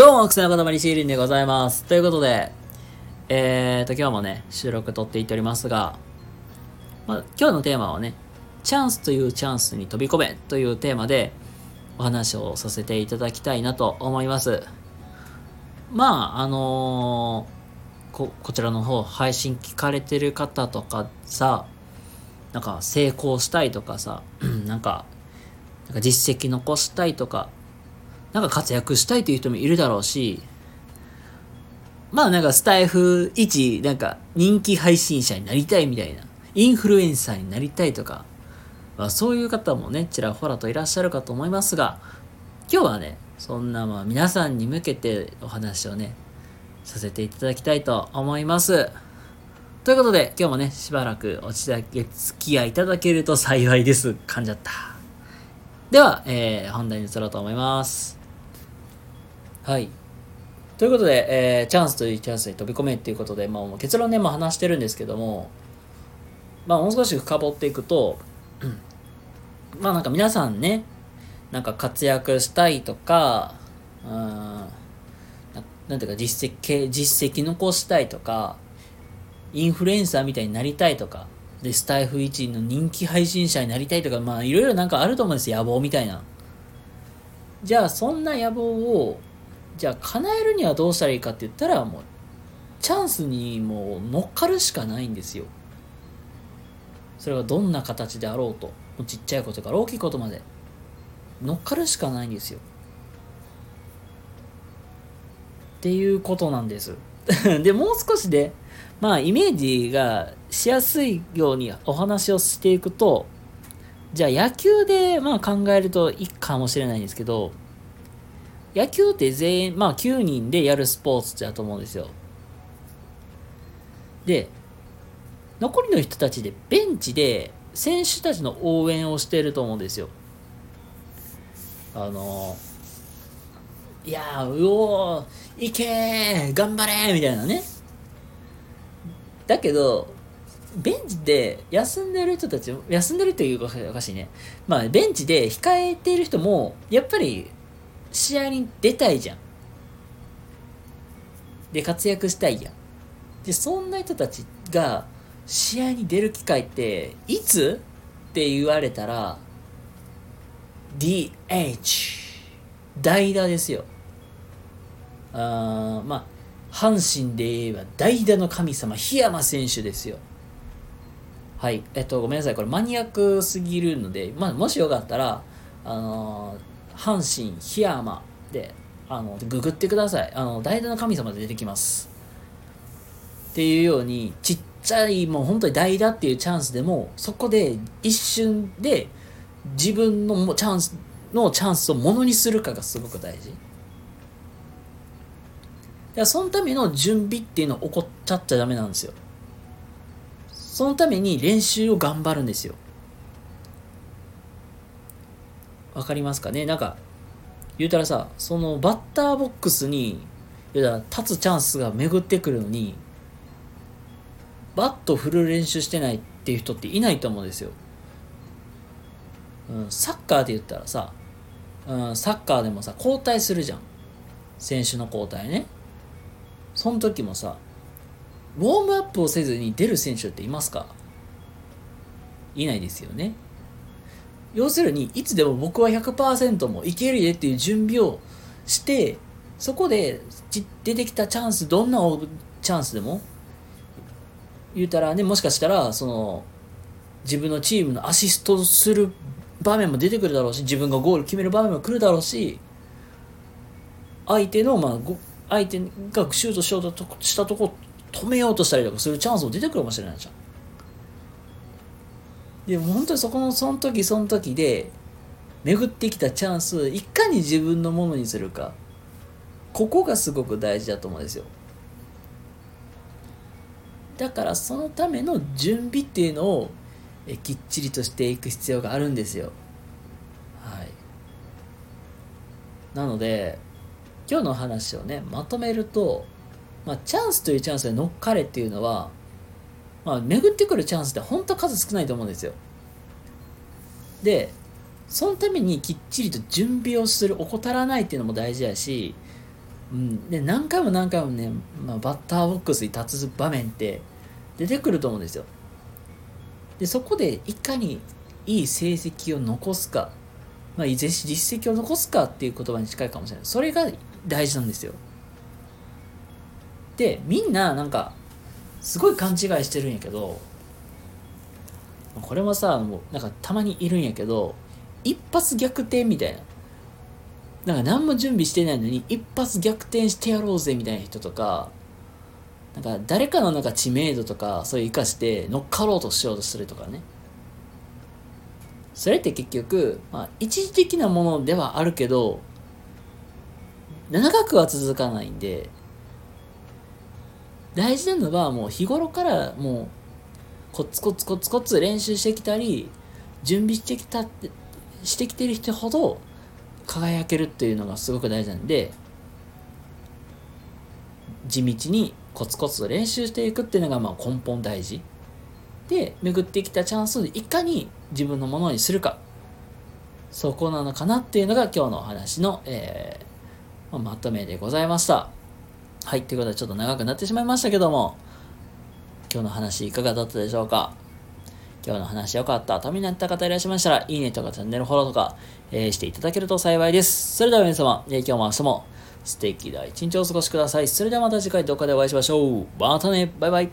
どうも、草の塊シーリンでございます。ということで、えーと、今日もね、収録撮っていっておりますが、まあ、今日のテーマはね、チャンスというチャンスに飛び込めというテーマでお話をさせていただきたいなと思います。まあ、あのーこ、こちらの方、配信聞かれてる方とかさ、なんか成功したいとかさ、なんか、なんか実績残したいとか、なんか活躍したいという人もいるだろうし、まあなんかスタイフ一、なんか人気配信者になりたいみたいな、インフルエンサーになりたいとか、まあそういう方もね、ちらほらといらっしゃるかと思いますが、今日はね、そんなまあ皆さんに向けてお話をね、させていただきたいと思います。ということで、今日もね、しばらくお付き合いいただけると幸いです。噛んじゃった。では、えー、本題に移ろうと思います。はい。ということで、えーチャンスというチャンスに飛び込めっていうことで、まあ、結論ね、まあ、話してるんですけども、まあ、もう少し深掘っていくと、まあ、なんか皆さんね、なんか活躍したいとか、うん、ななんていうか実績、実績残したいとか、インフルエンサーみたいになりたいとか、で、スタイフ1位の人気配信者になりたいとか、まあ、いろいろなんかあると思うんですよ、野望みたいな。じゃあ、そんな野望を、じゃあ、叶えるにはどうしたらいいかって言ったら、もう、チャンスにもう乗っかるしかないんですよ。それがどんな形であろうと、ちっちゃいことから大きいことまで、乗っかるしかないんですよ。っていうことなんです。で、もう少しで、まあ、イメージがしやすいようにお話をしていくと、じゃあ野球でまあ考えるといいかもしれないんですけど、野球って全員、まあ9人でやるスポーツだと思うんですよ。で、残りの人たちでベンチで選手たちの応援をしてると思うんですよ。あの、いやー、うおー、いけー、頑張れーみたいなね。だけど、ベンチで休んでる人たち、休んでるっていうかおかしいね。まあ、ベンチで控えている人も、やっぱり試合に出たいじゃん。で、活躍したいやん。で、そんな人たちが試合に出る機会って、いつ？って言われたら、DH。代打ですよ。あーまあ、阪神で言えば代打の神様、檜山選手ですよ。はい。えっと、ごめんなさい。これマニアックすぎるので、まあ、もしよかったら、あのー阪神、檜山で、あの、ググってください。あの、代打の神様で出てきます。っていうように、ちっちゃい、もう本当に代打っていうチャンスでも、そこで一瞬で自分のもチャンスのチャンスをものにするかがすごく大事。だからそのための準備っていうのを起こっちゃっちゃダメなんですよ。そのために練習を頑張るんですよ。わかりますかね？なんか、言うたらさ、そのバッターボックスに、言うたら立つチャンスが巡ってくるのに、バット振る練習してないっていう人っていないと思うんですよ。うん、サッカーで言ったらさ、うん、サッカーでもさ、交代するじゃん。選手の交代ね。その時もさ、ウォームアップをせずに出る選手っていますか？いないですよね。要するに、いつでも僕は100%もいけるでっていう準備をして、そこで出てきたチャンス、どんなチャンスでも、言うたらね、もしかしたら、その、自分のチームのアシストする場面も出てくるだろうし、自分がゴール決める場面も来るだろうし、相手の、まあ、ご相手がシュートしようとしたとこ止めようとしたりとかするチャンスも出てくるかもしれないじゃん。でも本当にそこのその時その時で巡ってきたチャンスいかに自分のものにするか。ここがすごく大事だと思うんですよ。だからそのための準備っていうのをえきっちりとしていく必要があるんですよ。はい。なので今日の話をねまとめると、まあ、チャンスというチャンスで乗っかれっていうのはまあ、巡ってくるチャンスって本当は数少ないと思うんですよ。で、そのためにきっちりと準備をする、怠らないっていうのも大事だし、うん、で何回も何回もね、まあ、バッターボックスに立つ場面って出てくると思うんですよ。でそこでいかにいい成績を残すか、まあ、実績を残すかっていう言葉に近いかもしれない。それが大事なんですよ。でみんななんかすごい勘違いしてるんやけどこれもさもうなんかたまにいるんやけど一発逆転みたいな。なんか何も準備してないのに一発逆転してやろうぜみたいな人とかなんか誰かのなんか知名度とかそういう生かして乗っかろうとしようとするとかね。それって結局、まあ、一時的なものではあるけど長くは続かないんで大事なのはもう日頃からもうコツコツコツコツ練習してきたり準備してきたってしてきてる人ほど輝けるっていうのがすごく大事なんで地道にコツコツと練習していくっていうのがまあ根本大事。で巡ってきたチャンスをいかに自分のものにするか。そこなのかなっていうのが今日のお話の、えー、まとめでございました。はいということでちょっと長くなってしまいましたけども今日の話いかがだったでしょうか？今日の話良かった、ためになった方いらっしゃいましたら、いいねとかチャンネルフォローとか、えー、していただけると幸いです。それでは皆様、えー、今日も明日も素敵な一日をお過ごしください。それではまた次回動画でお会いしましょう。またね、バイバイ。